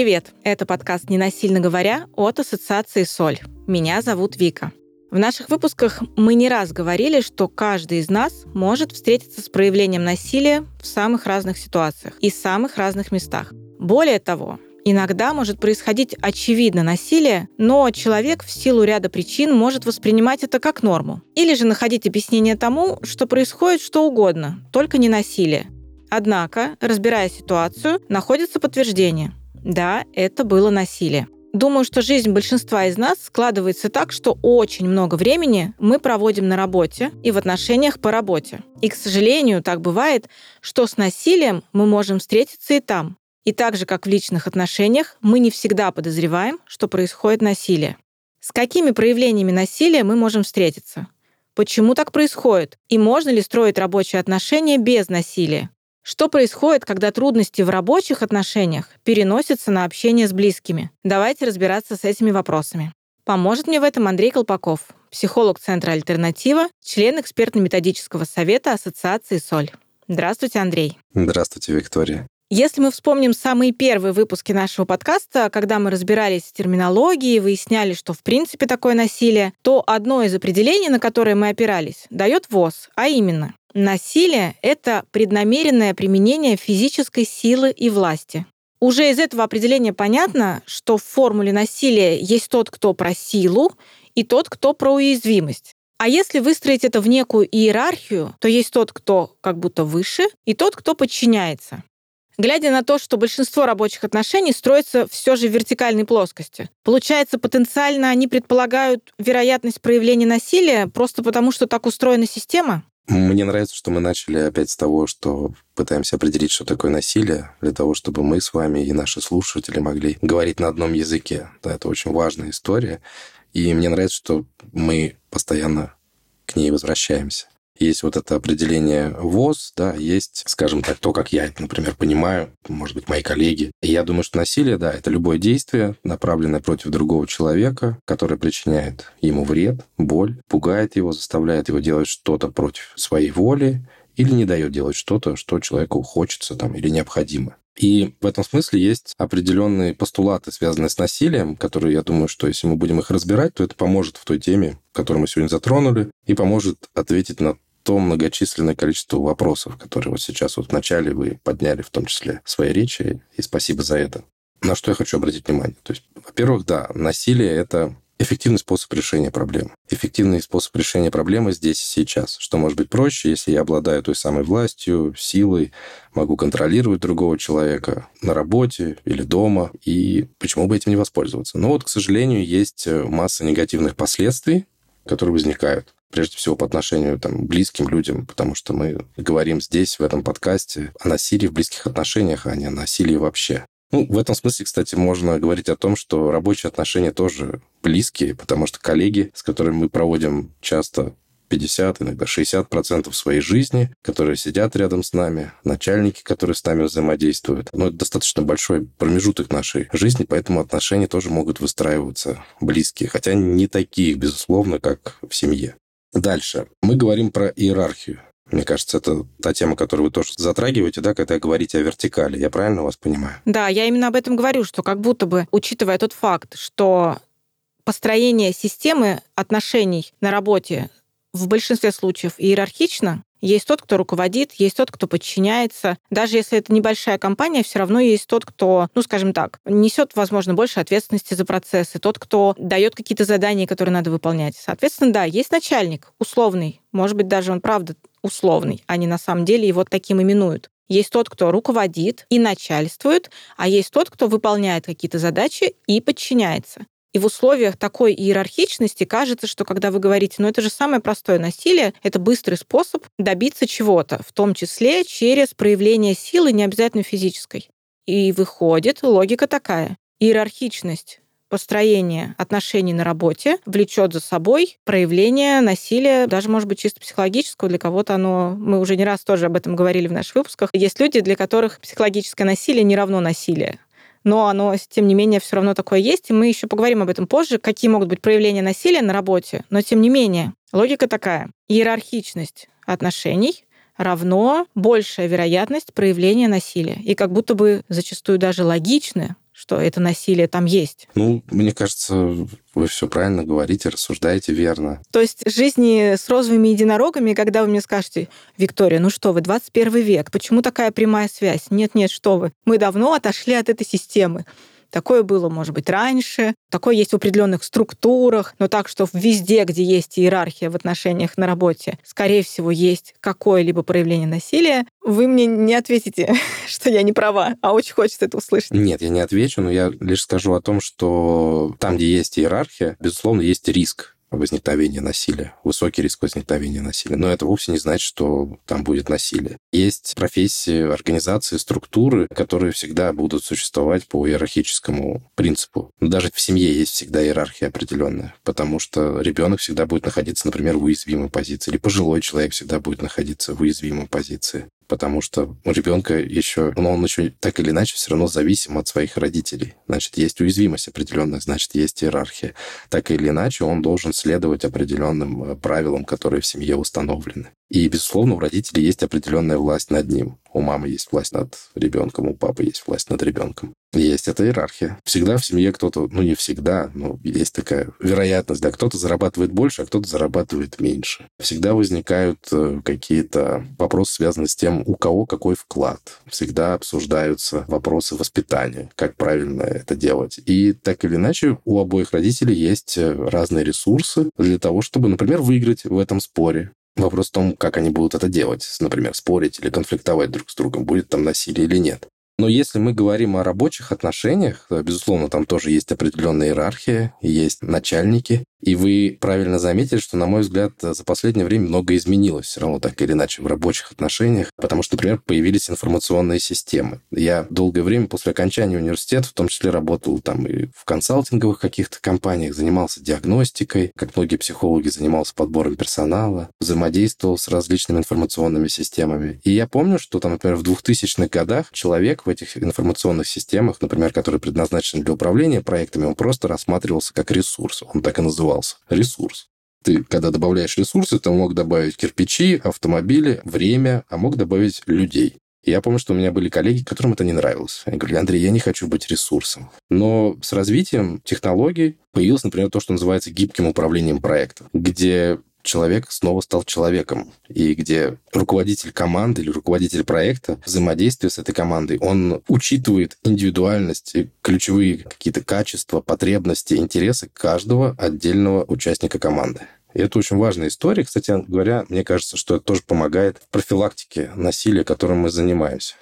Привет! Это подкаст «Ненасильно говоря» от Ассоциации «Соль». Меня зовут Вика. В наших выпусках мы не раз говорили, что каждый из нас может встретиться с проявлением насилия в самых разных ситуациях и самых разных местах. Более того, Иногда может происходить очевидно насилие, но человек в силу ряда причин может воспринимать это как норму. Или же находить объяснение тому, что происходит что угодно, только не насилие. Однако, разбирая ситуацию, находится подтверждение. Да, это было насилие. Думаю, что жизнь большинства из нас складывается так, что очень много времени мы проводим на работе и в отношениях по работе. И, к сожалению, так бывает, что с насилием мы можем встретиться и там. И так же, как в личных отношениях, мы не всегда подозреваем, что происходит насилие. С какими проявлениями насилия мы можем встретиться? Почему так происходит? И можно ли строить рабочие отношения без насилия? Что происходит, когда трудности в рабочих отношениях переносятся на общение с близкими? Давайте разбираться с этими вопросами. Поможет мне в этом Андрей Колпаков, психолог Центра «Альтернатива», член экспертно-методического совета Ассоциации «Соль». Здравствуйте, Андрей. Здравствуйте, Виктория. Если мы вспомним самые первые выпуски нашего подкаста, когда мы разбирались с терминологией, выясняли, что в принципе такое насилие, то одно из определений, на которое мы опирались, дает ВОЗ, а именно Насилие — это преднамеренное применение физической силы и власти. Уже из этого определения понятно, что в формуле насилия есть тот, кто про силу, и тот, кто про уязвимость. А если выстроить это в некую иерархию, то есть тот, кто как будто выше, и тот, кто подчиняется. Глядя на то, что большинство рабочих отношений строится все же в вертикальной плоскости. Получается, потенциально они предполагают вероятность проявления насилия просто потому, что так устроена система? Мне нравится, что мы начали опять с того, что пытаемся определить, что такое насилие, для того, чтобы мы с вами и наши слушатели могли говорить на одном языке. Да, это очень важная история. И мне нравится, что мы постоянно к ней возвращаемся. Есть вот это определение ВОЗ, да, есть, скажем так, то, как я например, понимаю, может быть, мои коллеги. И я думаю, что насилие, да, это любое действие, направленное против другого человека, которое причиняет ему вред, боль, пугает его, заставляет его делать что-то против своей воли или не дает делать что-то, что человеку хочется там или необходимо. И в этом смысле есть определенные постулаты, связанные с насилием, которые, я думаю, что если мы будем их разбирать, то это поможет в той теме, которую мы сегодня затронули, и поможет ответить на то многочисленное количество вопросов, которые вот сейчас вот вначале вы подняли, в том числе в своей речи, и спасибо за это. На что я хочу обратить внимание? То есть, во-первых, да, насилие – это эффективный способ решения проблемы. Эффективный способ решения проблемы здесь и сейчас. Что может быть проще, если я обладаю той самой властью, силой, могу контролировать другого человека на работе или дома, и почему бы этим не воспользоваться? Но вот, к сожалению, есть масса негативных последствий, которые возникают прежде всего по отношению там, близким людям, потому что мы говорим здесь, в этом подкасте, о насилии в близких отношениях, а не о насилии вообще. Ну, в этом смысле, кстати, можно говорить о том, что рабочие отношения тоже близкие, потому что коллеги, с которыми мы проводим часто 50, иногда 60 процентов своей жизни, которые сидят рядом с нами, начальники, которые с нами взаимодействуют. Но это достаточно большой промежуток нашей жизни, поэтому отношения тоже могут выстраиваться близкие, хотя не такие, безусловно, как в семье. Дальше. Мы говорим про иерархию. Мне кажется, это та тема, которую вы тоже затрагиваете, да, когда говорите о вертикали. Я правильно вас понимаю? Да, я именно об этом говорю, что как будто бы, учитывая тот факт, что построение системы отношений на работе в большинстве случаев иерархично, есть тот, кто руководит, есть тот, кто подчиняется. Даже если это небольшая компания, все равно есть тот, кто, ну, скажем так, несет, возможно, больше ответственности за процессы, тот, кто дает какие-то задания, которые надо выполнять. Соответственно, да, есть начальник условный, может быть, даже он правда условный, а не на самом деле его таким именуют. Есть тот, кто руководит и начальствует, а есть тот, кто выполняет какие-то задачи и подчиняется. И в условиях такой иерархичности кажется, что когда вы говорите, ну это же самое простое насилие, это быстрый способ добиться чего-то, в том числе через проявление силы, не обязательно физической. И выходит логика такая. Иерархичность построение отношений на работе влечет за собой проявление насилия, даже, может быть, чисто психологического. Для кого-то оно... Мы уже не раз тоже об этом говорили в наших выпусках. Есть люди, для которых психологическое насилие не равно насилие но оно, тем не менее, все равно такое есть, и мы еще поговорим об этом позже, какие могут быть проявления насилия на работе, но тем не менее, логика такая. Иерархичность отношений равно большая вероятность проявления насилия. И как будто бы зачастую даже логично, что это насилие там есть. Ну, мне кажется, вы все правильно говорите, рассуждаете верно. То есть жизни с розовыми единорогами, когда вы мне скажете, Виктория, ну что вы, 21 век, почему такая прямая связь? Нет-нет, что вы, мы давно отошли от этой системы. Такое было, может быть, раньше, такое есть в определенных структурах, но так, что везде, где есть иерархия в отношениях на работе, скорее всего, есть какое-либо проявление насилия, вы мне не ответите, что я не права, а очень хочется это услышать. Нет, я не отвечу, но я лишь скажу о том, что там, где есть иерархия, безусловно, есть риск возникновения насилия, высокий риск возникновения насилия. Но это вовсе не значит, что там будет насилие. Есть профессии, организации, структуры, которые всегда будут существовать по иерархическому принципу. Но даже в семье есть всегда иерархия определенная, потому что ребенок всегда будет находиться, например, в уязвимой позиции, или пожилой человек всегда будет находиться в уязвимой позиции потому что у ребенка еще, ну, он еще так или иначе все равно зависим от своих родителей. Значит, есть уязвимость определенная, значит, есть иерархия. Так или иначе, он должен следовать определенным э, правилам, которые в семье установлены. И, безусловно, у родителей есть определенная власть над ним. У мамы есть власть над ребенком, у папы есть власть над ребенком. Есть эта иерархия. Всегда в семье кто-то, ну не всегда, но есть такая вероятность, да, кто-то зарабатывает больше, а кто-то зарабатывает меньше. Всегда возникают э, какие-то вопросы, связанные с тем, у кого какой вклад. Всегда обсуждаются вопросы воспитания, как правильно это делать. И так или иначе, у обоих родителей есть э, разные ресурсы для того, чтобы, например, выиграть в этом споре. Вопрос в том, как они будут это делать. Например, спорить или конфликтовать друг с другом, будет там насилие или нет. Но если мы говорим о рабочих отношениях, безусловно, там тоже есть определенная иерархия, есть начальники, и вы правильно заметили, что, на мой взгляд, за последнее время много изменилось все равно так или иначе в рабочих отношениях, потому что, например, появились информационные системы. Я долгое время после окончания университета, в том числе работал там и в консалтинговых каких-то компаниях, занимался диагностикой, как многие психологи занимался подбором персонала, взаимодействовал с различными информационными системами. И я помню, что там, например, в 2000-х годах человек в этих информационных системах, например, которые предназначены для управления проектами, он просто рассматривался как ресурс. Он так и назывался назывался ресурс. Ты, когда добавляешь ресурсы, ты мог добавить кирпичи, автомобили, время, а мог добавить людей. Я помню, что у меня были коллеги, которым это не нравилось. Они говорили, Андрей, я не хочу быть ресурсом. Но с развитием технологий появилось, например, то, что называется гибким управлением проектом, где человек снова стал человеком, и где руководитель команды или руководитель проекта, взаимодействие с этой командой, он учитывает индивидуальность ключевые какие-то качества, потребности, интересы каждого отдельного участника команды. И это очень важная история. Кстати говоря, мне кажется, что это тоже помогает в профилактике насилия, которым мы занимаемся.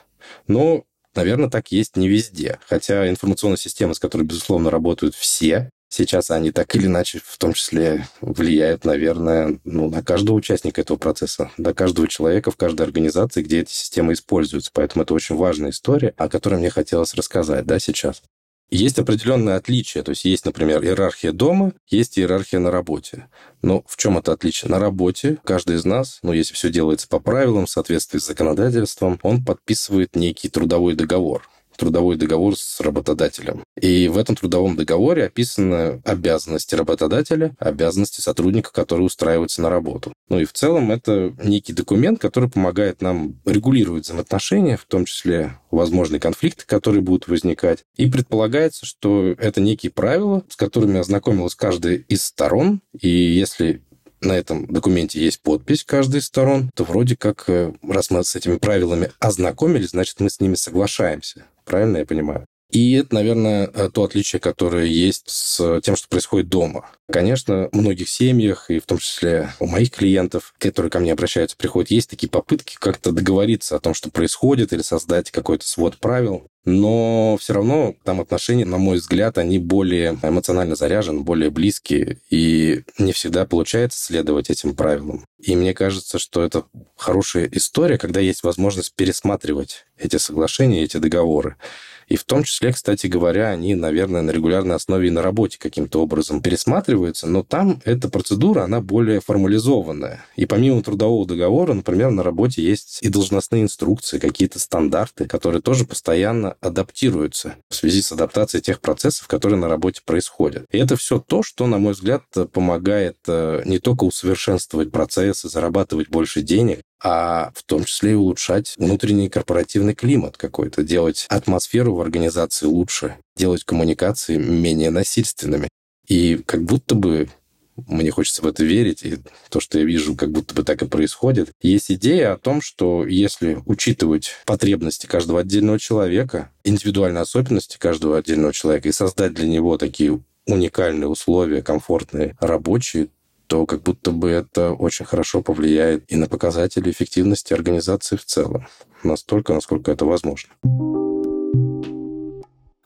Но Наверное, так есть не везде. Хотя информационная система, с которой, безусловно, работают все, Сейчас они так или иначе, в том числе, влияют, наверное, ну, на каждого участника этого процесса, на каждого человека в каждой организации, где эти системы используются. Поэтому это очень важная история, о которой мне хотелось рассказать да, сейчас. Есть определенное отличие, то есть есть, например, иерархия дома, есть иерархия на работе. Но в чем это отличие? На работе каждый из нас, ну, если все делается по правилам, в соответствии с законодательством, он подписывает некий трудовой договор трудовой договор с работодателем. И в этом трудовом договоре описаны обязанности работодателя, обязанности сотрудника, который устраивается на работу. Ну и в целом это некий документ, который помогает нам регулировать взаимоотношения, в том числе возможные конфликты, которые будут возникать. И предполагается, что это некие правила, с которыми ознакомилась каждая из сторон. И если на этом документе есть подпись каждой из сторон, то вроде как, э, раз мы с этими правилами ознакомились, значит, мы с ними соглашаемся. Правильно я понимаю? И это, наверное, э, то отличие, которое есть с тем, что происходит дома. Конечно, в многих семьях, и в том числе у моих клиентов, которые ко мне обращаются, приходят, есть такие попытки как-то договориться о том, что происходит, или создать какой-то свод правил. Но все равно там отношения, на мой взгляд, они более эмоционально заряжены, более близкие, и не всегда получается следовать этим правилам. И мне кажется, что это хорошая история, когда есть возможность пересматривать эти соглашения, эти договоры. И в том числе, кстати говоря, они, наверное, на регулярной основе и на работе каким-то образом пересматриваются, но там эта процедура, она более формализованная. И помимо трудового договора, например, на работе есть и должностные инструкции, какие-то стандарты, которые тоже постоянно адаптируются в связи с адаптацией тех процессов, которые на работе происходят. И это все то, что, на мой взгляд, помогает э, не только усовершенствовать процессы, зарабатывать больше денег, а в том числе и улучшать внутренний корпоративный климат какой-то, делать атмосферу в организации лучше, делать коммуникации менее насильственными. И как будто бы мне хочется в это верить, и то, что я вижу, как будто бы так и происходит. Есть идея о том, что если учитывать потребности каждого отдельного человека, индивидуальные особенности каждого отдельного человека и создать для него такие уникальные условия, комфортные, рабочие, то как будто бы это очень хорошо повлияет и на показатели эффективности организации в целом. Настолько, насколько это возможно.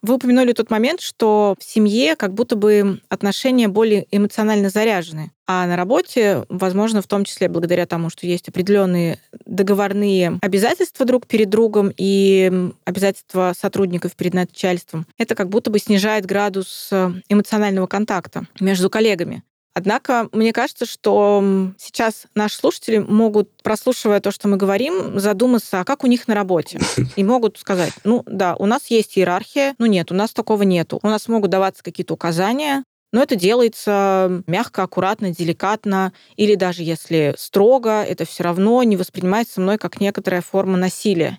Вы упомянули тот момент, что в семье как будто бы отношения более эмоционально заряжены, а на работе, возможно, в том числе благодаря тому, что есть определенные договорные обязательства друг перед другом и обязательства сотрудников перед начальством, это как будто бы снижает градус эмоционального контакта между коллегами. Однако, мне кажется, что сейчас наши слушатели могут, прослушивая то, что мы говорим, задуматься, а как у них на работе. И могут сказать, ну да, у нас есть иерархия, ну нет, у нас такого нету. У нас могут даваться какие-то указания, но это делается мягко, аккуратно, деликатно, или даже если строго, это все равно не воспринимается мной как некоторая форма насилия.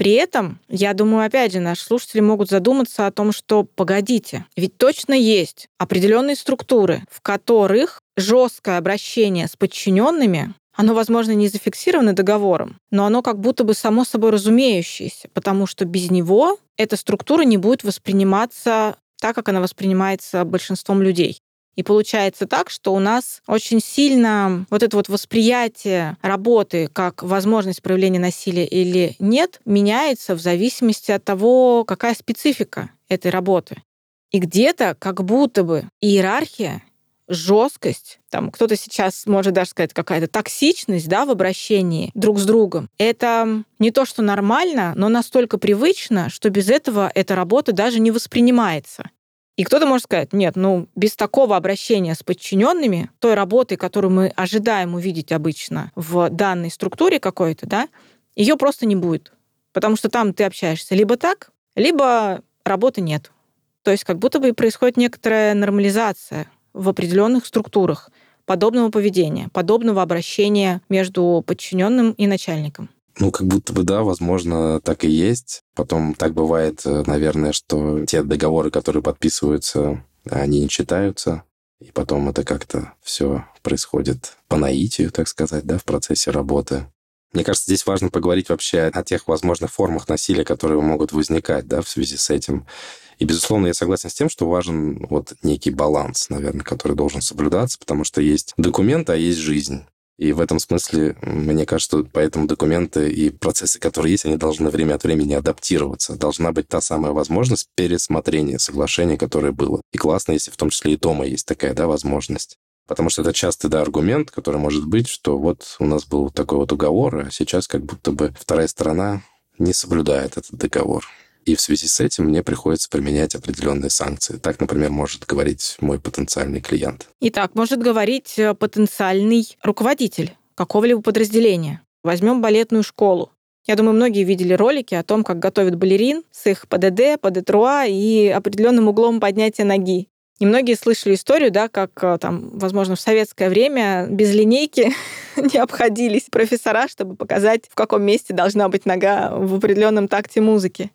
При этом, я думаю, опять же, наши слушатели могут задуматься о том, что, погодите, ведь точно есть определенные структуры, в которых жесткое обращение с подчиненными оно, возможно, не зафиксировано договором, но оно как будто бы само собой разумеющееся, потому что без него эта структура не будет восприниматься так, как она воспринимается большинством людей. И получается так, что у нас очень сильно вот это вот восприятие работы как возможность проявления насилия или нет меняется в зависимости от того, какая специфика этой работы. И где-то как будто бы иерархия, жесткость, там кто-то сейчас может даже сказать какая-то токсичность, да, в обращении друг с другом. Это не то, что нормально, но настолько привычно, что без этого эта работа даже не воспринимается. И кто-то может сказать, нет, ну, без такого обращения с подчиненными, той работы, которую мы ожидаем увидеть обычно в данной структуре какой-то, да, ее просто не будет. Потому что там ты общаешься либо так, либо работы нет. То есть как будто бы происходит некоторая нормализация в определенных структурах подобного поведения, подобного обращения между подчиненным и начальником. Ну, как будто бы, да, возможно, так и есть. Потом так бывает, э, наверное, что те договоры, которые подписываются, они не читаются. И потом это как-то все происходит по наитию, так сказать, да, в процессе работы. Мне кажется, здесь важно поговорить вообще о тех возможных формах насилия, которые могут возникать да, в связи с этим. И, безусловно, я согласен с тем, что важен вот некий баланс, наверное, который должен соблюдаться, потому что есть документы, а есть жизнь. И в этом смысле, мне кажется, поэтому документы и процессы, которые есть, они должны время от времени адаптироваться. Должна быть та самая возможность пересмотрения соглашения, которое было. И классно, если в том числе и дома есть такая да, возможность. Потому что это частый да, аргумент, который может быть, что вот у нас был такой вот уговор, а сейчас как будто бы вторая сторона не соблюдает этот договор. И в связи с этим мне приходится применять определенные санкции. Так, например, может говорить мой потенциальный клиент. Итак, может говорить э, потенциальный руководитель какого-либо подразделения. Возьмем балетную школу. Я думаю, многие видели ролики о том, как готовят балерин с их ПДД, ПДТРУА и определенным углом поднятия ноги. И многие слышали историю, да, как э, там, возможно, в советское время без линейки не обходились профессора, чтобы показать, в каком месте должна быть нога в определенном такте музыки.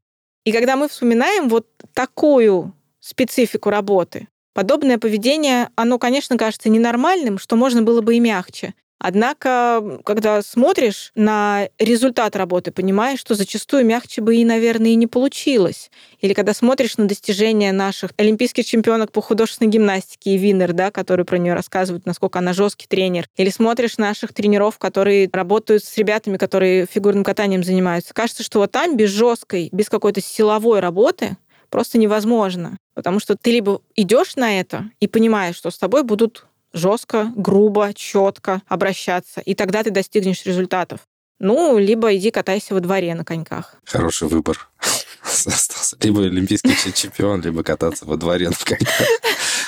И когда мы вспоминаем вот такую специфику работы, подобное поведение, оно, конечно, кажется ненормальным, что можно было бы и мягче. Однако, когда смотришь на результат работы, понимаешь, что зачастую мягче бы и, наверное, и не получилось. Или когда смотришь на достижения наших олимпийских чемпионок по художественной гимнастике и Винер, да, которые про нее рассказывают, насколько она жесткий тренер. Или смотришь наших тренеров, которые работают с ребятами, которые фигурным катанием занимаются. Кажется, что вот там без жесткой, без какой-то силовой работы просто невозможно. Потому что ты либо идешь на это и понимаешь, что с тобой будут жестко, грубо, четко обращаться, и тогда ты достигнешь результатов. Ну, либо иди катайся во дворе на коньках. Хороший выбор. Либо олимпийский чемпион, либо кататься во дворе на коньках.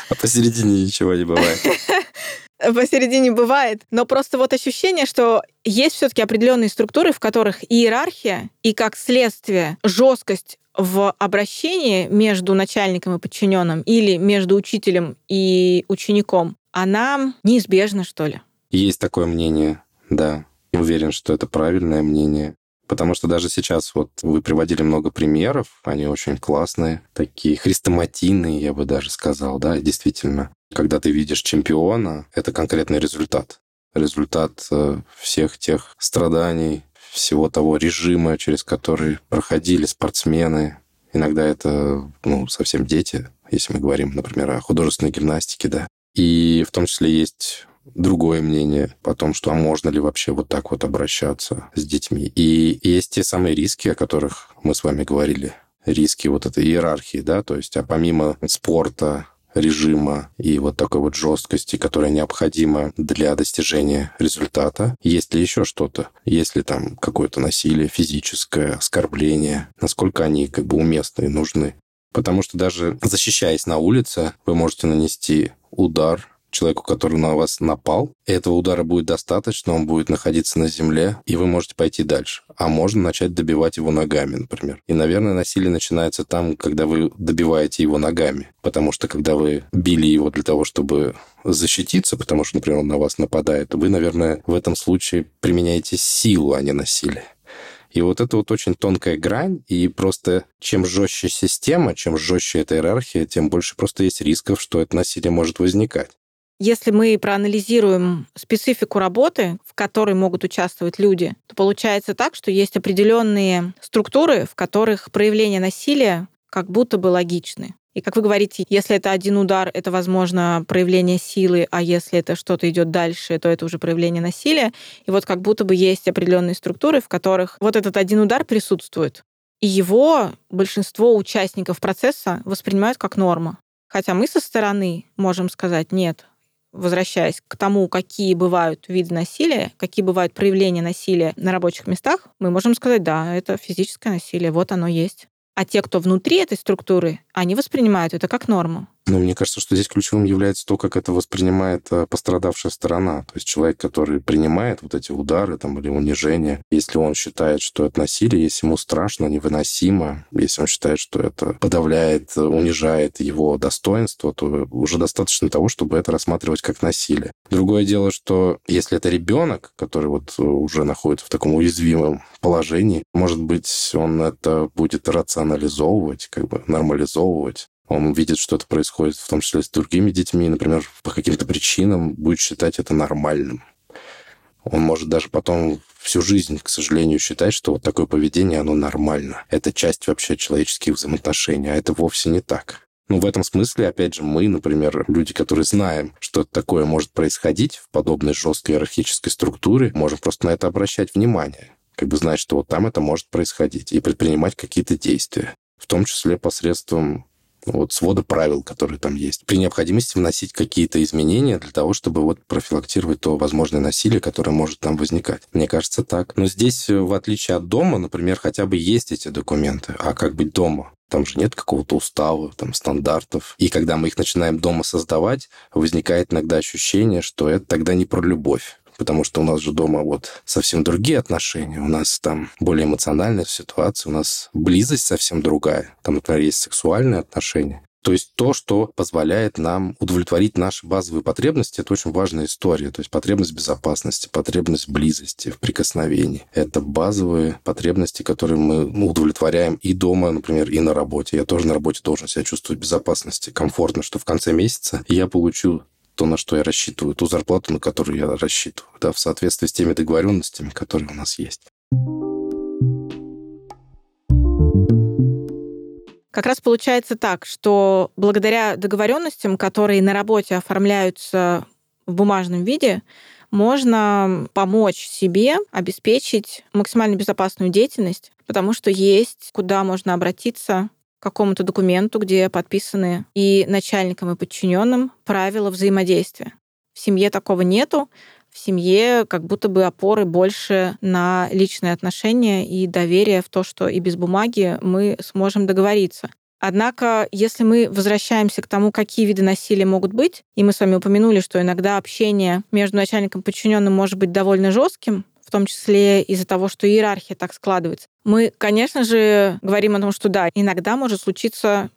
А посередине ничего не бывает. Посередине бывает. Но просто вот ощущение, что есть все-таки определенные структуры, в которых иерархия и, как следствие, жесткость в обращении между начальником и подчиненным или между учителем и учеником, она неизбежна, что ли? Есть такое мнение, да. Уверен, что это правильное мнение. Потому что даже сейчас вот вы приводили много примеров, они очень классные, такие хрестоматийные, я бы даже сказал, да, действительно. Когда ты видишь чемпиона, это конкретный результат. Результат э, всех тех страданий, всего того режима, через который проходили спортсмены. Иногда это ну, совсем дети, если мы говорим, например, о художественной гимнастике, да. И в том числе есть другое мнение о том, что а можно ли вообще вот так вот обращаться с детьми. И есть те самые риски, о которых мы с вами говорили. Риски вот этой иерархии, да, то есть а помимо спорта, режима и вот такой вот жесткости, которая необходима для достижения результата. Есть ли еще что-то? Есть ли там какое-то насилие физическое, оскорбление? Насколько они как бы уместны и нужны? Потому что даже защищаясь на улице, вы можете нанести удар человеку, который на вас напал. Этого удара будет достаточно, он будет находиться на земле, и вы можете пойти дальше. А можно начать добивать его ногами, например. И, наверное, насилие начинается там, когда вы добиваете его ногами. Потому что, когда вы били его для того, чтобы защититься, потому что, например, он на вас нападает, вы, наверное, в этом случае применяете силу, а не насилие. И вот это вот очень тонкая грань, и просто чем жестче система, чем жестче эта иерархия, тем больше просто есть рисков, что это насилие может возникать. Если мы проанализируем специфику работы, в которой могут участвовать люди, то получается так, что есть определенные структуры, в которых проявление насилия как будто бы логичны. И как вы говорите, если это один удар, это, возможно, проявление силы, а если это что-то идет дальше, то это уже проявление насилия. И вот как будто бы есть определенные структуры, в которых вот этот один удар присутствует. И его большинство участников процесса воспринимают как норма. Хотя мы со стороны можем сказать, нет, возвращаясь к тому, какие бывают виды насилия, какие бывают проявления насилия на рабочих местах, мы можем сказать, да, это физическое насилие, вот оно есть. А те, кто внутри этой структуры, они воспринимают это как норму. Но мне кажется, что здесь ключевым является то, как это воспринимает э, пострадавшая сторона. То есть человек, который принимает вот эти удары там, или унижения, если он считает, что это насилие, если ему страшно, невыносимо, если он считает, что это подавляет, унижает его достоинство, то уже достаточно того, чтобы это рассматривать как насилие. Другое дело, что если это ребенок, который вот э, уже находится в таком уязвимом положении, может быть, он это будет рационализовывать, как бы нормализовывать, он видит, что это происходит, в том числе с другими детьми, например, по каким-то причинам, будет считать это нормальным. Он может даже потом всю жизнь, к сожалению, считать, что вот такое поведение, оно нормально. Это часть вообще человеческих взаимоотношений, а это вовсе не так. Ну, в этом смысле, опять же, мы, например, люди, которые знаем, что такое может происходить в подобной жесткой иерархической структуре, можем просто на это обращать внимание. Как бы знать, что вот там это может происходить, и предпринимать какие-то действия. В том числе посредством вот свода правил, которые там есть. При необходимости вносить какие-то изменения для того, чтобы вот профилактировать то возможное насилие, которое может там возникать. Мне кажется, так. Но здесь, в отличие от дома, например, хотя бы есть эти документы. А как быть дома? Там же нет какого-то устава, там, стандартов. И когда мы их начинаем дома создавать, возникает иногда ощущение, что это тогда не про любовь потому что у нас же дома вот совсем другие отношения, у нас там более эмоциональная ситуация, у нас близость совсем другая. Там, например, есть сексуальные отношения. То есть то, что позволяет нам удовлетворить наши базовые потребности, это очень важная история. То есть потребность безопасности, потребность близости, в прикосновении. Это базовые потребности, которые мы удовлетворяем и дома, например, и на работе. Я тоже на работе должен себя чувствовать в безопасности, комфортно, что в конце месяца я получу то, на что я рассчитываю, ту зарплату, на которую я рассчитываю, да, в соответствии с теми договоренностями, которые у нас есть. Как раз получается так, что благодаря договоренностям, которые на работе оформляются в бумажном виде, можно помочь себе обеспечить максимально безопасную деятельность, потому что есть куда можно обратиться какому-то документу, где подписаны и начальникам, и подчиненным правила взаимодействия. В семье такого нету. В семье как будто бы опоры больше на личные отношения и доверие в то, что и без бумаги мы сможем договориться. Однако, если мы возвращаемся к тому, какие виды насилия могут быть, и мы с вами упомянули, что иногда общение между начальником и подчиненным может быть довольно жестким, в том числе из-за того, что иерархия так складывается. Мы, конечно же, говорим о том, что да, иногда может случиться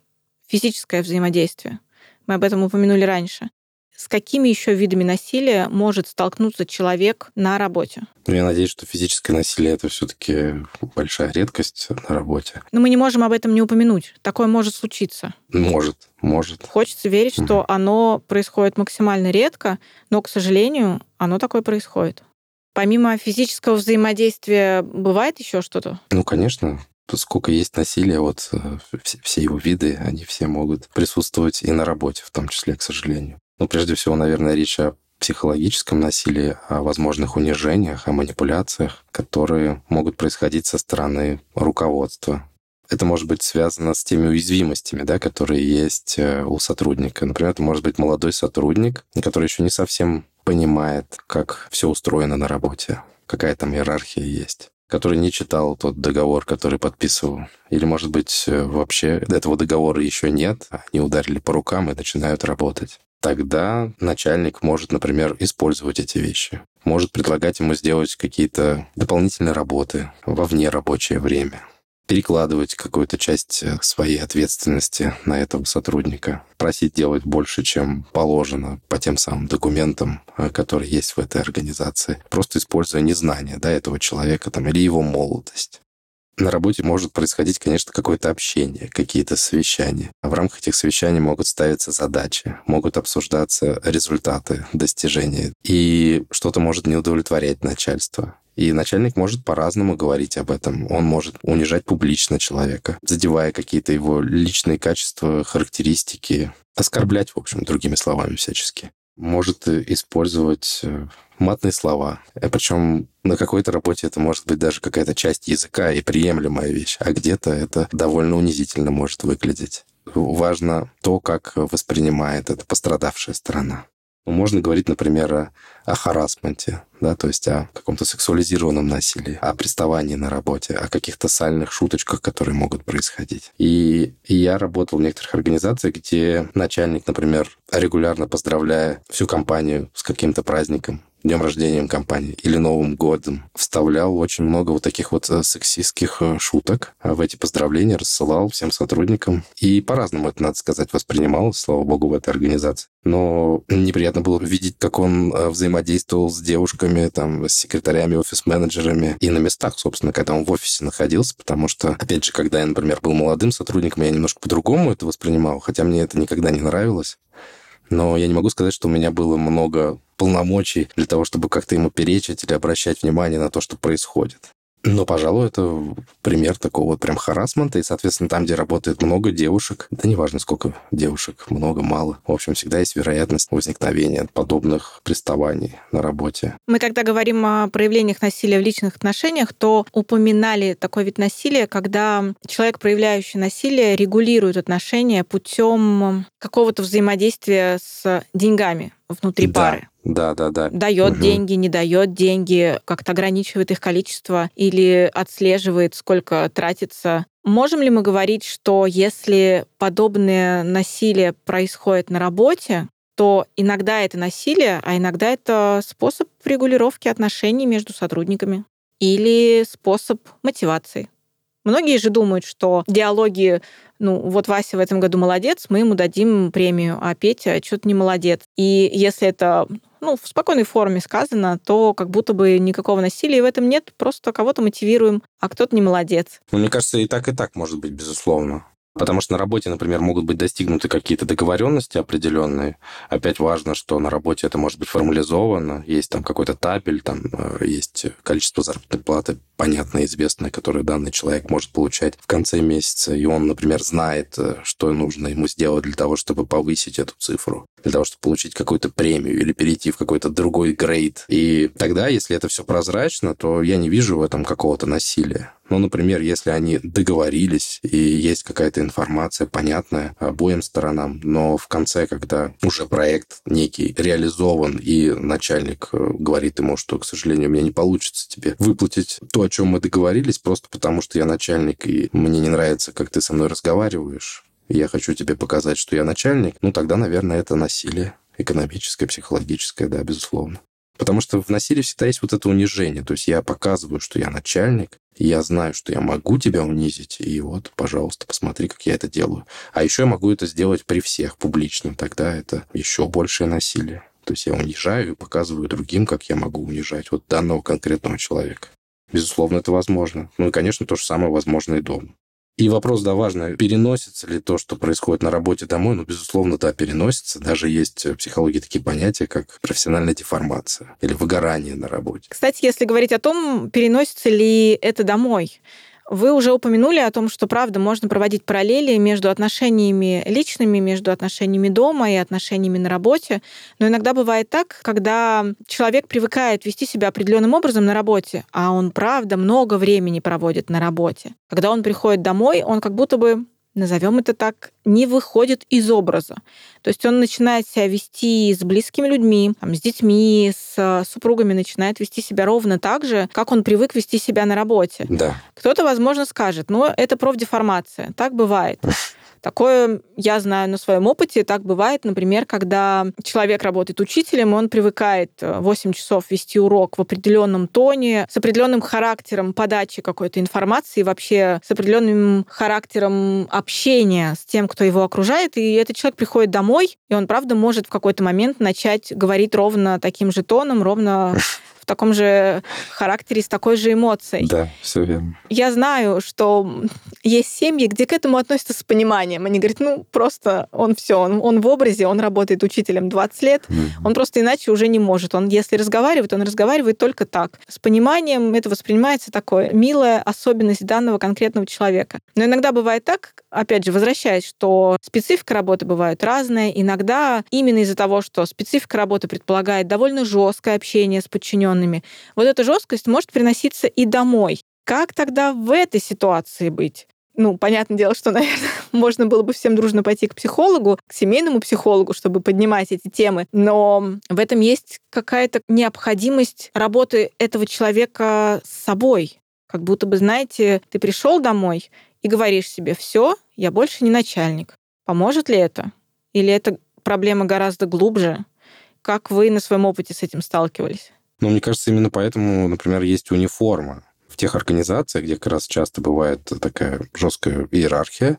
физическое взаимодействие. Мы об этом упомянули раньше. с какими еще видами насилия может столкнуться человек на работе? Ну, я надеюсь, что физическое насилие это все-таки большая редкость на работе. Но мы не можем об этом не упомянуть. Такое может случиться. Может, может. Хочется верить, что оно происходит максимально редко, но, к сожалению, оно такое происходит. Помимо физического взаимодействия бывает еще что-то? Ну, конечно. Сколько есть насилия, вот э, все его виды, они все могут присутствовать и на работе, в том числе, к сожалению. Ну, прежде всего, наверное, речь о психологическом насилии, о возможных унижениях, о манипуляциях, которые могут происходить со стороны руководства. Это может быть связано с теми уязвимостями, да, которые есть э, у сотрудника. Например, это может быть молодой сотрудник, который еще не совсем понимает, как все устроено на работе, какая там иерархия есть который не читал тот договор, который подписывал. Или, может быть, вообще этого договора еще нет, они ударили по рукам и начинают работать. Тогда начальник может, например, использовать эти вещи. Может предлагать ему сделать какие-то дополнительные работы во вне рабочее время перекладывать какую-то часть э, своей ответственности на этого сотрудника, просить делать больше, чем положено по тем самым документам, э, которые есть в этой организации, просто используя незнание да, этого человека там, или его молодость. На работе может происходить, конечно, какое-то общение, какие-то совещания. А в рамках этих совещаний могут ставиться задачи, могут обсуждаться результаты достижения. И что-то может не удовлетворять начальство. И начальник может по-разному говорить об этом. Он может унижать публично человека, задевая какие-то его личные качества, характеристики, оскорблять, в общем, другими словами всячески. Может использовать э, матные слова. Э, Причем на какой-то работе это может быть даже какая-то часть языка и приемлемая вещь, а где-то это довольно унизительно может выглядеть. Важно то, как воспринимает это пострадавшая сторона. Можно говорить, например, о харасменте, да, то есть о каком-то сексуализированном насилии, о приставании на работе, о каких-то сальных шуточках, которые могут происходить. И, и я работал в некоторых организациях, где начальник, например, регулярно поздравляя всю компанию с каким-то праздником, днем рождения компании или Новым годом. Вставлял очень много вот таких вот э, сексистских э, шуток в эти поздравления, рассылал всем сотрудникам. И по-разному это, надо сказать, воспринимал, слава богу, в этой организации. Но неприятно было видеть, как он э, взаимодействовал с девушками, там, с секретарями, офис-менеджерами и на местах, собственно, когда он в офисе находился, потому что, опять же, когда я, например, был молодым сотрудником, я немножко по-другому это воспринимал, хотя мне это никогда не нравилось. Но я не могу сказать, что у меня было много полномочий для того, чтобы как-то ему перечить или обращать внимание на то, что происходит. Но, пожалуй, это пример такого вот прям харасмента. И, соответственно, там, где работает много девушек, да неважно, сколько девушек, много, мало. В общем, всегда есть вероятность возникновения подобных приставаний на работе. Мы, когда говорим о проявлениях насилия в личных отношениях, то упоминали такой вид насилия, когда человек, проявляющий насилие, регулирует отношения путем какого-то взаимодействия с деньгами внутри да. пары. Да, да, да. Дает угу. деньги, не дает деньги, как-то ограничивает их количество или отслеживает, сколько тратится. Можем ли мы говорить, что если подобное насилие происходит на работе, то иногда это насилие, а иногда это способ регулировки отношений между сотрудниками или способ мотивации? Многие же думают, что диалоги ну, вот Вася в этом году молодец, мы ему дадим премию, а Петя что-то не молодец. И если это ну, в спокойной форме сказано, то как будто бы никакого насилия в этом нет, просто кого-то мотивируем, а кто-то не молодец. Ну, мне кажется, и так, и так может быть, безусловно. Потому что на работе, например, могут быть достигнуты какие-то договоренности определенные. Опять важно, что на работе это может быть формализовано. Есть там какой-то табель, там э, есть количество заработной платы, понятное, известное, которое данный человек может получать в конце месяца. И он, например, знает, э, что нужно ему сделать для того, чтобы повысить эту цифру, для того, чтобы получить какую-то премию или перейти в какой-то другой грейд. И тогда, если это все прозрачно, то я не вижу в этом какого-то насилия. Ну, например, если они договорились и есть какая-то информация понятная обоим сторонам, но в конце, когда уже проект некий реализован, и начальник э, говорит ему, что, к сожалению, у меня не получится тебе выплатить то, чем мы договорились, просто потому что я начальник, и мне не нравится, как ты со мной разговариваешь, я хочу тебе показать, что я начальник, ну, тогда, наверное, это насилие экономическое, психологическое, да, безусловно. Потому что в насилии всегда есть вот это унижение. То есть я показываю, что я начальник, Я знаю, что я могу тебя унизить, и вот, пожалуйста, посмотри, как я это делаю. А еще я могу это сделать при всех публично, тогда это еще большее насилие. То есть я унижаю и показываю другим, как я могу унижать вот данного конкретного человека. Безусловно, это возможно. Ну и, конечно, то же самое возможно и дома. И вопрос, да, важный, переносится ли то, что происходит на работе домой? Ну, безусловно, да, переносится. Даже есть в психологии такие понятия, как профессиональная деформация или выгорание на работе. Кстати, если говорить о том, переносится ли это домой, вы уже упомянули о том, что, правда, можно проводить параллели между отношениями личными, между отношениями дома и отношениями на работе. Но иногда бывает так, когда человек привыкает вести себя определенным образом на работе, а он, правда, много времени проводит на работе. Когда он приходит домой, он как будто бы назовем это так, не выходит из образа. То есть он начинает себя вести с близкими людьми, там, с детьми, с э, супругами, начинает вести себя ровно так же, как он привык вести себя на работе. Да. Кто-то, возможно, скажет, но это профдеформация, так бывает. Такое я знаю на своем опыте. Так бывает, например, когда человек работает учителем, он привыкает 8 э, часов вести урок в определенном тоне, с определенным характером подачи какой-то информации, вообще с определенным характером общения с тем, кто его окружает. И этот человек приходит домой, и он, правда, может в какой-то момент начать говорить ровно таким же тоном, ровно таком же характере, с такой же эмоцией. Да, все верно. Я знаю, что есть семьи, где к этому относятся с пониманием. Они говорят, ну, просто он все, он, он в образе, он работает учителем 20 лет, mm-hmm. он просто иначе уже не может. Он, если разговаривает, он разговаривает только так. С пониманием это воспринимается такое милая особенность данного конкретного человека. Но иногда бывает так, опять же, возвращаясь, что специфика работы бывает разная. Иногда именно из-за того, что специфика работы предполагает довольно жесткое общение с подчиненными, вот эта жесткость может приноситься и домой. Как тогда в этой ситуации быть? Ну, понятное дело, что, наверное, можно было бы всем дружно пойти к психологу, к семейному психологу, чтобы поднимать эти темы, но в этом есть какая-то необходимость работы этого человека с собой. Как будто бы, знаете, ты пришел домой и говоришь себе, все, я больше не начальник. Поможет ли это? Или это проблема гораздо глубже? Как вы на своем опыте с этим сталкивались? Но мне кажется, именно поэтому, например, есть униформа. В тех организациях, где как раз часто бывает такая жесткая иерархия,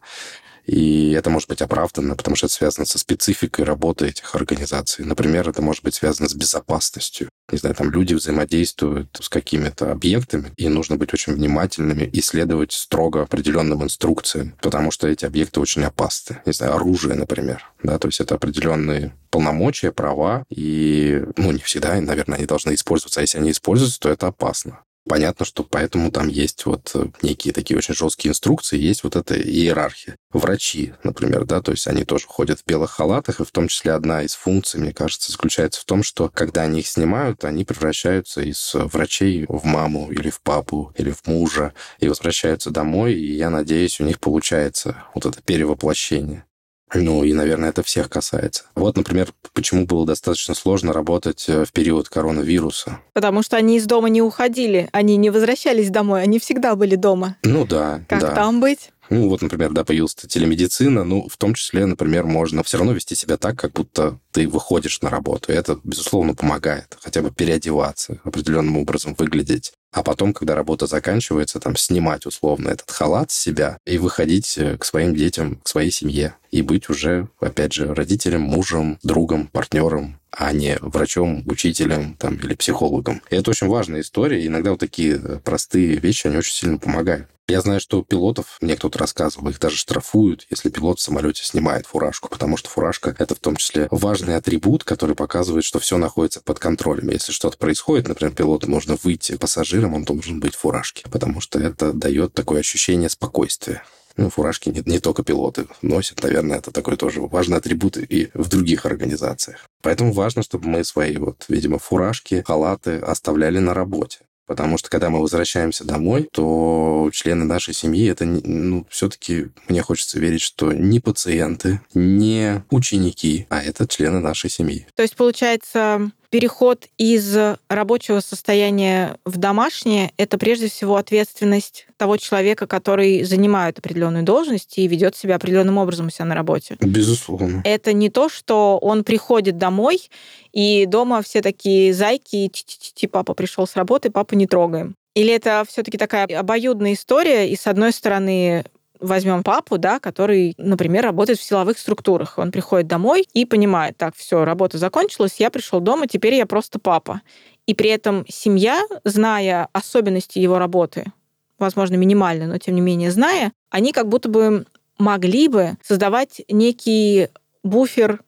и это может быть оправдано, потому что это связано со спецификой работы этих организаций. Например, это может быть связано с безопасностью. Не знаю, там люди взаимодействуют с какими-то объектами, и нужно быть очень внимательными и следовать строго определенным инструкциям, потому что эти объекты очень опасны. Не знаю, оружие, например. Да, то есть это определенные полномочия, права, и, ну, не всегда, наверное, они должны использоваться. А если они используются, то это опасно. Понятно, что поэтому там есть вот э, некие такие очень жесткие инструкции, есть вот эта иерархия. Врачи, например, да, то есть они тоже ходят в белых халатах, и в том числе одна из функций, мне кажется, заключается в том, что когда они их снимают, они превращаются из врачей в маму или в папу или в мужа и возвращаются домой, и я надеюсь, у них получается вот это перевоплощение. Ну, и, наверное, это всех касается. Вот, например, почему было достаточно сложно работать э, в период коронавируса. Потому что они из дома не уходили, они не возвращались домой, они всегда были дома. Ну да. Как да. там быть? Ну, вот, например, да, появилась телемедицина, ну, в том числе, например, можно все равно вести себя так, как будто ты выходишь на работу. И это, безусловно, помогает. Хотя бы переодеваться, определенным образом выглядеть. А потом, когда работа заканчивается, там, снимать условно этот халат с себя и выходить э, к своим детям, к своей семье. И быть уже, опять же, родителем, мужем, другом, партнером, а не врачом, учителем там, или психологом. И это очень важная история. Иногда вот такие э, простые вещи, они очень сильно помогают. Я знаю, что пилотов, мне кто-то рассказывал, их даже штрафуют, если пилот в самолете снимает фуражку, потому что фуражка — это в том числе важный атрибут, который показывает, что все находится под контролем. Если что-то происходит, например, пилоту нужно выйти пассажиром, он должен быть в фуражке, потому что это дает такое ощущение спокойствия. Ну, фуражки не, не только пилоты носят, наверное, это такой тоже важный атрибут и в других организациях. Поэтому важно, чтобы мы свои, вот, видимо, фуражки, халаты оставляли на работе. Потому что когда мы возвращаемся домой, то члены нашей семьи это, ну, все-таки мне хочется верить, что не пациенты, не ученики, а это члены нашей семьи. То есть, получается, переход из рабочего состояния в домашнее — это прежде всего ответственность того человека, который занимает определенную должность и ведет себя определенным образом у себя на работе. Безусловно. Это не то, что он приходит домой, и дома все такие зайки, ти папа пришел с работы, папа не трогаем. Или это все-таки такая обоюдная история, и с одной стороны возьмем папу, да, который, например, работает в силовых структурах. Он приходит домой и понимает, так, все, работа закончилась, я пришел дома, теперь я просто папа. И при этом семья, зная особенности его работы, возможно, минимально, но тем не менее зная, они как будто бы могли бы создавать некий буфер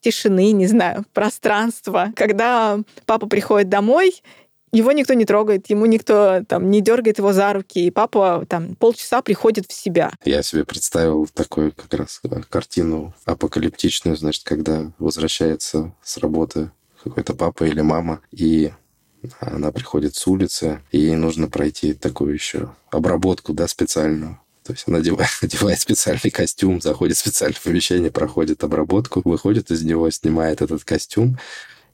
тишины, не знаю, пространства, когда папа приходит домой, его никто не трогает, ему никто там не дергает его за руки, и папа там полчаса приходит в себя. Я себе представил такую как раз э, картину апокалиптичную, значит, когда возвращается с работы какой-то папа или мама, и она приходит с улицы, и ей нужно пройти такую еще обработку, да, специальную. То есть она одевает, одевает специальный костюм, заходит в специальное помещение, проходит обработку, выходит из него, снимает этот костюм,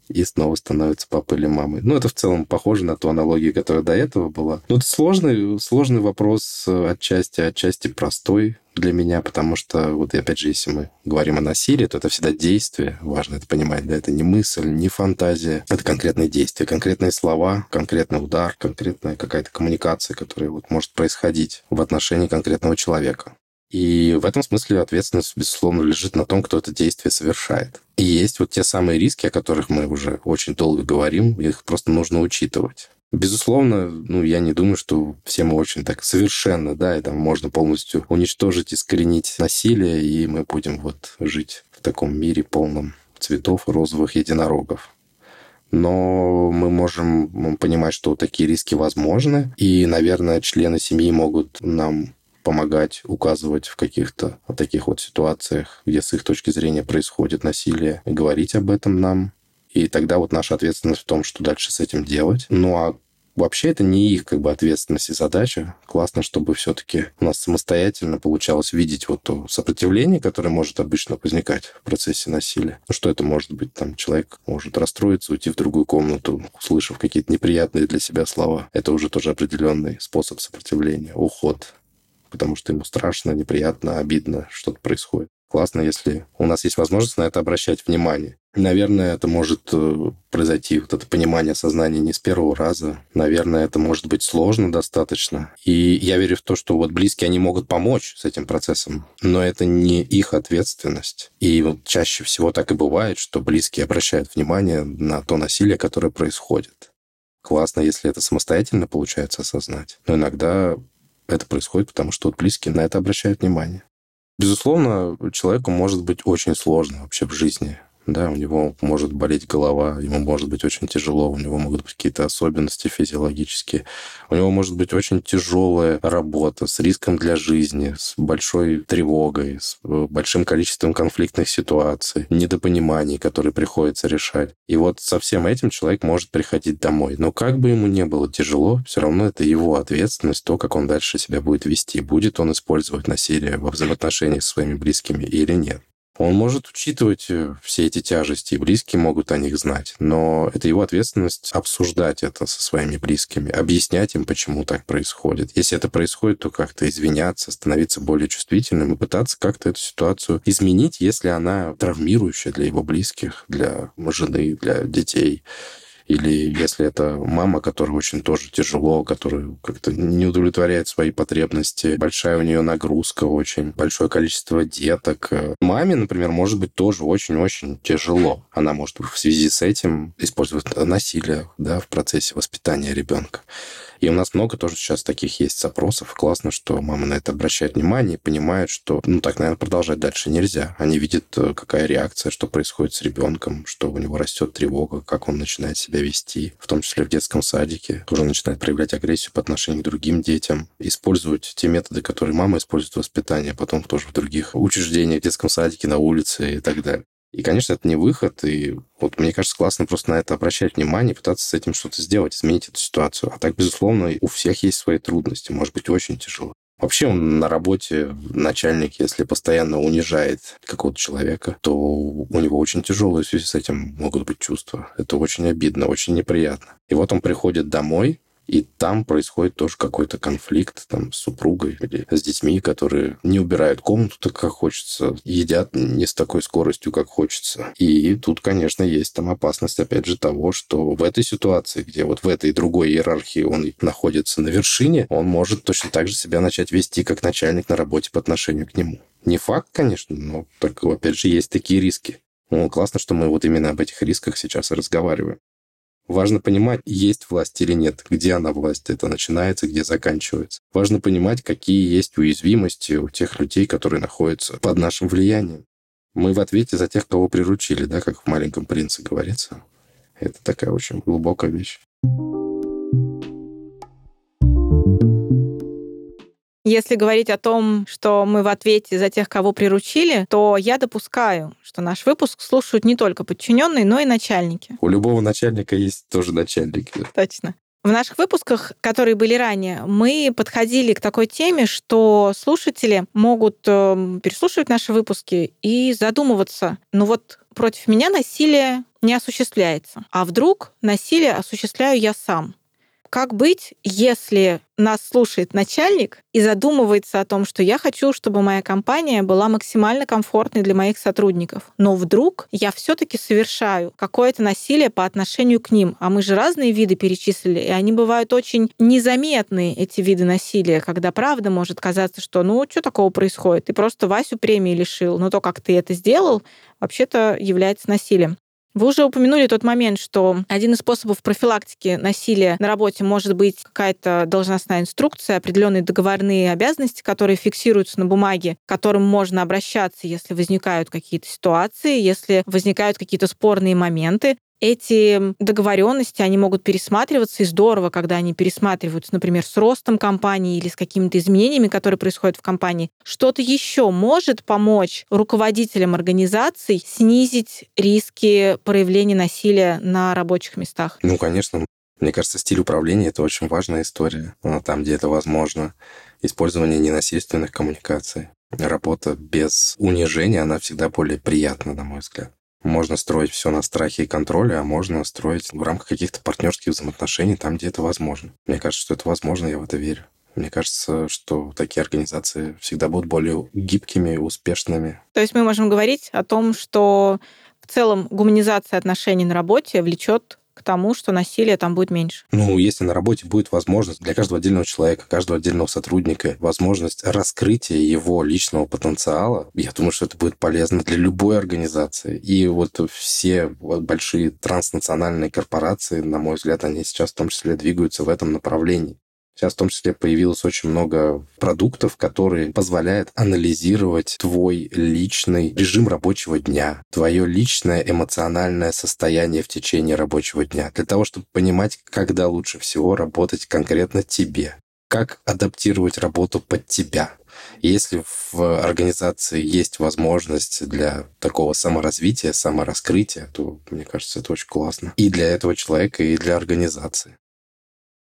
и снова становится папой или мамой. Ну, это в целом похоже на ту аналогию, которая до этого была. Но это сложный, сложный вопрос э, отчасти, отчасти простой для меня, потому что, вот опять же, если мы говорим о насилии, то это всегда действие, важно это понимать, да, это не мысль, не фантазия, это конкретные действия, конкретные слова, конкретный удар, конкретная какая-то коммуникация, которая вот может происходить в отношении конкретного человека. И в этом смысле ответственность, безусловно, лежит на том, кто это действие совершает. И есть вот те самые риски, о которых мы уже очень долго говорим, их просто нужно учитывать. Безусловно, ну, я не думаю, что все мы очень так совершенно, да, и там можно полностью уничтожить, искоренить насилие, и мы будем вот жить в таком мире полном цветов розовых единорогов. Но мы можем понимать, что такие риски возможны, и, наверное, члены семьи могут нам помогать, указывать в каких-то таких вот ситуациях, где с их точки зрения происходит насилие, говорить об этом нам. И тогда вот наша ответственность в том, что дальше с этим делать. Ну а вообще это не их как бы ответственность и задача. Классно, чтобы все-таки у нас самостоятельно получалось видеть вот то сопротивление, которое может обычно возникать в процессе насилия. Ну что это может быть? Там человек может расстроиться, уйти в другую комнату, услышав какие-то неприятные для себя слова. Это уже тоже определенный способ сопротивления. Уход потому что ему страшно, неприятно, обидно, что-то происходит. Классно, если у нас есть возможность на это обращать внимание. Наверное, это может э, произойти, вот это понимание сознания не с первого раза. Наверное, это может быть сложно достаточно. И я верю в то, что вот близкие, они могут помочь с этим процессом, но это не их ответственность. И вот чаще всего так и бывает, что близкие обращают внимание на то насилие, которое происходит. Классно, если это самостоятельно получается осознать. Но иногда это происходит, потому что вот близкие на это обращают внимание. Безусловно, человеку может быть очень сложно вообще в жизни да, у него может болеть голова, ему может быть очень тяжело, у него могут быть какие-то особенности физиологические, у него может быть очень тяжелая работа с риском для жизни, с большой тревогой, с э, большим количеством конфликтных ситуаций, недопониманий, которые приходится решать. И вот со всем этим человек может приходить домой. Но как бы ему не было тяжело, все равно это его ответственность, то, как он дальше себя будет вести. Будет он использовать насилие во взаимоотношениях с своими близкими или нет. Он может учитывать э, все эти тяжести, и близкие могут о них знать, но это его ответственность обсуждать это со своими близкими, объяснять им, почему так происходит. Если это происходит, то как-то извиняться, становиться более чувствительным и пытаться как-то эту ситуацию изменить, если она травмирующая для его близких, для жены, для детей. Или если это мама, которая очень тоже тяжело, которая как-то не удовлетворяет свои потребности, большая у нее нагрузка очень, большое количество деток. Маме, например, может быть тоже очень-очень тяжело. Она может в связи с этим использовать насилие да, в процессе воспитания ребенка. И у нас много тоже сейчас таких есть запросов. Классно, что мама на это обращает внимание и понимает, что ну так, наверное, продолжать дальше нельзя. Они видят, э, какая реакция, что происходит с ребенком, что у него растет тревога, как он начинает себя вести, в том числе в детском садике, уже начинает проявлять агрессию по отношению к другим детям, использовать те методы, которые мама использует в воспитании, а потом тоже в других учреждениях, в детском садике, на улице и так далее. И, конечно, это не выход, и вот мне кажется, классно просто на это обращать внимание, пытаться с этим что-то сделать, изменить эту ситуацию. А так, безусловно, у всех есть свои трудности, может быть, очень тяжело. Вообще на работе начальник, если постоянно унижает какого-то человека, то у него очень тяжелые в связи с этим могут быть чувства. Это очень обидно, очень неприятно. И вот он приходит домой, И там происходит тоже какой-то конфликт там, с супругой или с детьми, которые не убирают комнату так, как хочется, едят не с такой скоростью, как хочется. И тут, конечно, есть там опасность, опять же, того, что в этой ситуации, где вот в этой другой иерархии он находится на вершине, он может точно так же себя начать вести как начальник на работе по отношению к нему. Не факт, конечно, но так, опять же, есть такие риски. Ну, классно, что мы вот именно об этих рисках сейчас и разговариваем. Важно понимать, есть власть или нет, где она власть, это начинается, где заканчивается. Важно понимать, какие есть уязвимости у тех людей, которые находятся под нашим влиянием. Мы в ответе за тех, кого приручили, да, как в «Маленьком принце» говорится. Это такая очень глубокая вещь. Если говорить о том, что мы в ответе за тех, кого приручили, то я допускаю, что наш выпуск слушают не только подчиненные, но и начальники. У любого начальника есть тоже начальник. Точно. В наших выпусках, которые были ранее, мы подходили к такой теме, что слушатели могут эм, переслушивать наши выпуски и задумываться, ну вот против меня насилие не осуществляется, а вдруг насилие осуществляю я сам. Как быть, если нас слушает начальник и задумывается о том, что я хочу, чтобы моя компания была максимально комфортной для моих сотрудников, но вдруг я все-таки совершаю какое-то насилие по отношению к ним, а мы же разные виды перечислили, и они бывают очень незаметные, эти виды насилия, когда правда может казаться, что ну что такого происходит, ты просто Васю премии лишил, но то, как ты это сделал, вообще-то является насилием. Вы уже упомянули тот момент, что один из способов профилактики насилия на работе может быть какая-то должностная инструкция, определенные договорные обязанности, которые фиксируются на бумаге, к которым можно обращаться, если возникают какие-то ситуации, если возникают какие-то спорные моменты эти договоренности, они могут пересматриваться, и здорово, когда они пересматриваются, например, с ростом компании или с какими-то изменениями, которые происходят в компании. Что-то еще может помочь руководителям организаций снизить риски проявления насилия на рабочих местах? Ну, конечно. Мне кажется, стиль управления — это очень важная история. Там, где это возможно. Использование ненасильственных коммуникаций. Работа без унижения, она всегда более приятна, на мой взгляд. Можно строить все на страхе и контроле, а можно строить в рамках каких-то партнерских взаимоотношений там, где это возможно. Мне кажется, что это возможно, я в это верю. Мне кажется, что такие организации всегда будут более гибкими, успешными. То есть мы можем говорить о том, что в целом гуманизация отношений на работе влечет тому, что насилие там будет меньше? Ну, если на работе будет возможность для каждого отдельного человека, каждого отдельного сотрудника, возможность раскрытия его личного потенциала, я думаю, что это будет полезно для любой организации. И вот все большие транснациональные корпорации, на мой взгляд, они сейчас в том числе двигаются в этом направлении. Сейчас в том числе появилось очень много продуктов, которые позволяют анализировать твой личный режим рабочего дня, твое личное эмоциональное состояние в течение рабочего дня, для того, чтобы понимать, когда лучше всего работать конкретно тебе, как адаптировать работу под тебя. Если в организации есть возможность для такого саморазвития, самораскрытия, то, мне кажется, это очень классно. И для этого человека, и для организации.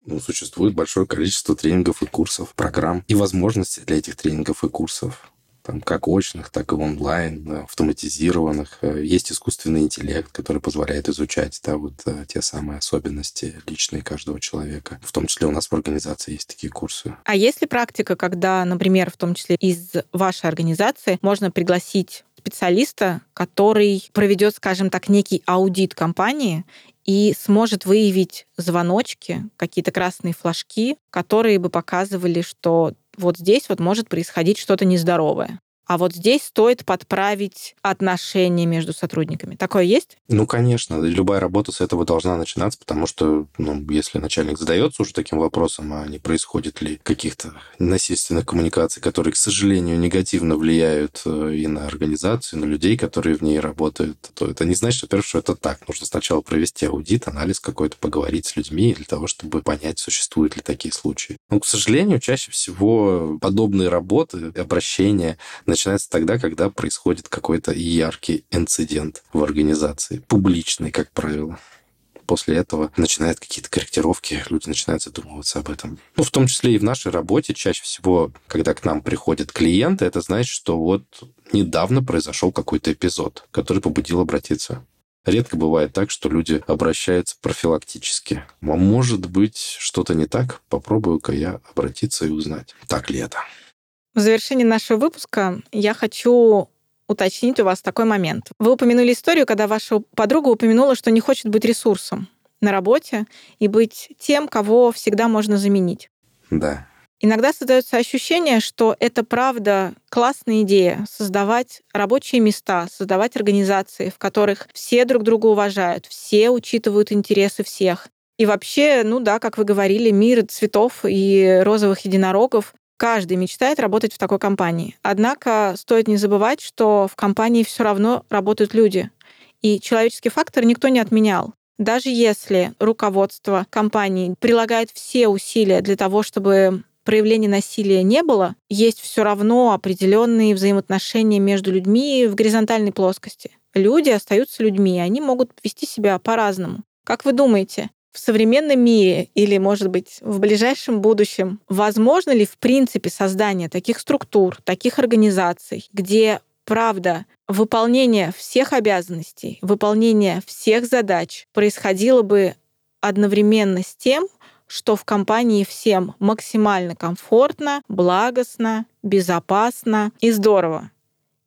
Ну, существует большое количество тренингов и курсов, программ и возможностей для этих тренингов и курсов там, как очных, так и онлайн, автоматизированных. Э, есть искусственный интеллект, который позволяет изучать да, вот э, те самые особенности личные каждого человека. В том числе у нас в организации есть такие курсы. А есть ли практика, когда, например, в том числе из вашей организации можно пригласить специалиста, который проведет, скажем так, некий аудит компании и сможет выявить звоночки, какие-то красные флажки, которые бы показывали, что вот здесь вот может происходить что-то нездоровое а вот здесь стоит подправить отношения между сотрудниками. Такое есть? Ну, конечно. Любая работа с этого должна начинаться, потому что, ну, если начальник задается уже таким вопросом, а не происходит ли каких-то насильственных коммуникаций, которые, к сожалению, негативно влияют э, и на организацию, и на людей, которые в ней работают, то это не значит, во-первых, что это так. Нужно сначала провести аудит, анализ какой-то, поговорить с людьми для того, чтобы понять, существуют ли такие случаи. Но, к сожалению, чаще всего подобные работы, обращения начинается тогда, когда происходит какой-то яркий инцидент в организации, публичный, как правило после этого начинают какие-то корректировки, люди начинают задумываться об этом. Ну, в том числе и в нашей работе чаще всего, когда к нам приходят клиенты, это значит, что вот недавно произошел какой-то эпизод, который побудил обратиться Редко бывает так, что люди обращаются профилактически. А может быть, что-то не так? Попробую-ка я обратиться и узнать, так ли это. В завершении нашего выпуска я хочу уточнить у вас такой момент. Вы упомянули историю, когда ваша подруга упомянула, что не хочет быть ресурсом на работе и быть тем, кого всегда можно заменить. Да. Иногда создается ощущение, что это правда классная идея создавать рабочие места, создавать организации, в которых все друг друга уважают, все учитывают интересы всех. И вообще, ну да, как вы говорили, мир цветов и розовых единорогов. Каждый мечтает работать в такой компании. Однако стоит не забывать, что в компании все равно работают люди. И человеческий фактор никто не отменял. Даже если руководство компании прилагает все усилия для того, чтобы проявления насилия не было, есть все равно определенные взаимоотношения между людьми в горизонтальной плоскости. Люди остаются людьми, они могут вести себя по-разному. Как вы думаете, в современном мире или, может быть, в ближайшем будущем, возможно ли в принципе создание таких структур, таких организаций, где, правда, выполнение всех обязанностей, выполнение всех задач происходило бы одновременно с тем, что в компании всем максимально комфортно, благостно, безопасно и здорово.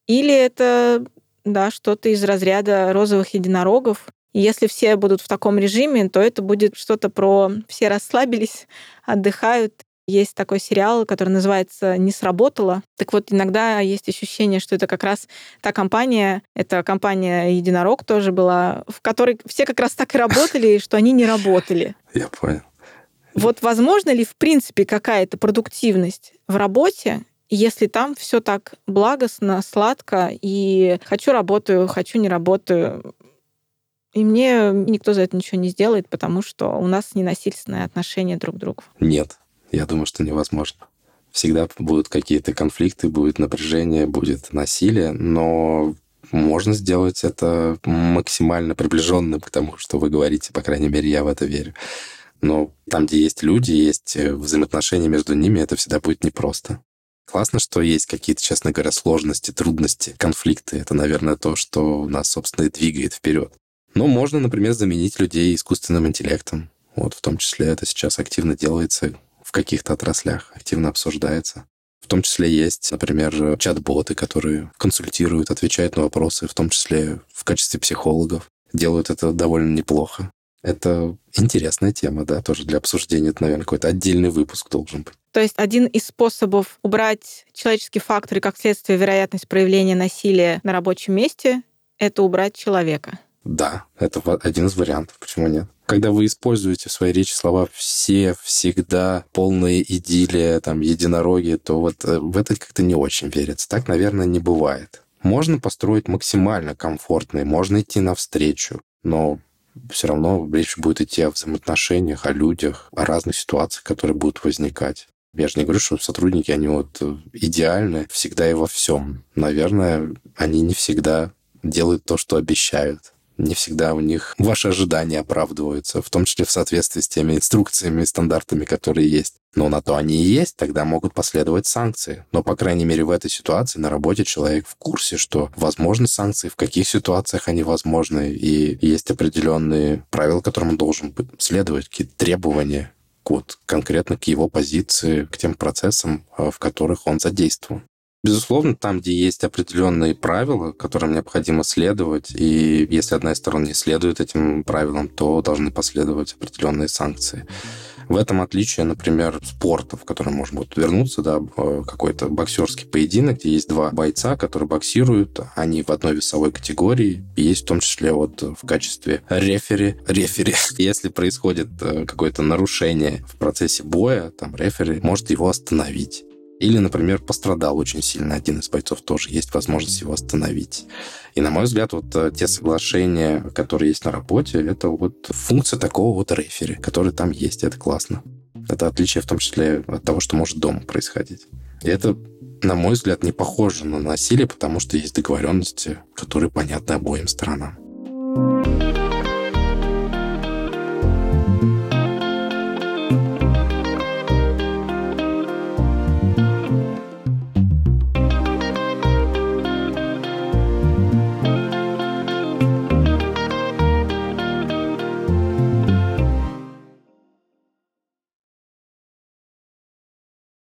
Или это да, что-то из разряда розовых единорогов. И если все будут в таком режиме, то это будет что-то про все расслабились, отдыхают. Есть такой сериал, который называется «Не сработало». Так вот, иногда есть ощущение, что это как раз та компания, это компания «Единорог» тоже была, в которой все как раз так и работали, что они не работали. Я понял. Вот возможно ли, в принципе, какая-то продуктивность в работе, если там все так благостно, сладко, и хочу работаю, хочу не работаю, и мне никто за это ничего не сделает, потому что у нас ненасильственное отношение друг к другу. Нет, я думаю, что невозможно. Всегда будут какие-то конфликты, будет напряжение, будет насилие, но можно сделать это максимально приближенным к тому, что вы говорите, по крайней мере, я в это верю. Но там, где есть люди, есть э, взаимоотношения между ними, это всегда будет непросто. Классно, что есть какие-то, честно говоря, сложности, трудности, конфликты. Это, наверное, то, что нас, собственно, и двигает вперед. Но можно, например, заменить людей искусственным интеллектом. Вот в том числе это сейчас активно делается в каких-то отраслях, активно обсуждается. В том числе есть, например, чат-боты, которые консультируют, отвечают на вопросы, в том числе в качестве психологов. Делают это довольно неплохо. Это интересная тема, да, тоже для обсуждения. Это, наверное, какой-то отдельный выпуск должен быть. То есть один из способов убрать человеческий фактор и, как следствие, вероятность проявления насилия на рабочем месте — это убрать человека. Да, это один из вариантов. Почему нет? Когда вы используете в своей речи слова «все», «всегда», «полная идиллия», там, «единороги», то вот э, в это как-то не очень верится. Так, наверное, не бывает. Можно построить максимально комфортный, можно идти навстречу, но все равно речь будет идти о взаимоотношениях, о людях, о разных ситуациях, которые будут возникать. Я же не говорю, что сотрудники, они вот идеальны всегда и во всем. Наверное, они не всегда делают то, что обещают не всегда у них ваши ожидания оправдываются, в том числе в соответствии с теми инструкциями и стандартами, которые есть. Но на то они и есть, тогда могут последовать санкции. Но, по крайней мере, в этой ситуации на работе человек в курсе, что возможны санкции, в каких ситуациях они возможны, и есть определенные правила, которым он должен следовать, какие-то требования вот, конкретно к его позиции, к тем процессам, э, в которых он задействован. Безусловно, там, где есть определенные правила, которым необходимо следовать, и если одна из сторон не следует этим правилам, то должны последовать определенные санкции. В этом отличие, например, спорта, в который можно будет вернуться, да, э, какой-то боксерский поединок, где есть два бойца, которые боксируют, они в одной весовой категории, и есть в том числе вот в качестве рефери, рефери, если происходит э, какое-то нарушение в процессе боя, там рефери может его остановить. Или, например, пострадал очень сильно один из бойцов, тоже есть возможность его остановить. И, на мой взгляд, вот э, те соглашения, которые есть на работе, это вот функция такого вот рефери, который там есть, это классно. Это отличие в том числе от того, что может дома происходить. И это, на мой взгляд, не похоже на насилие, потому что есть договоренности, которые понятны обоим сторонам.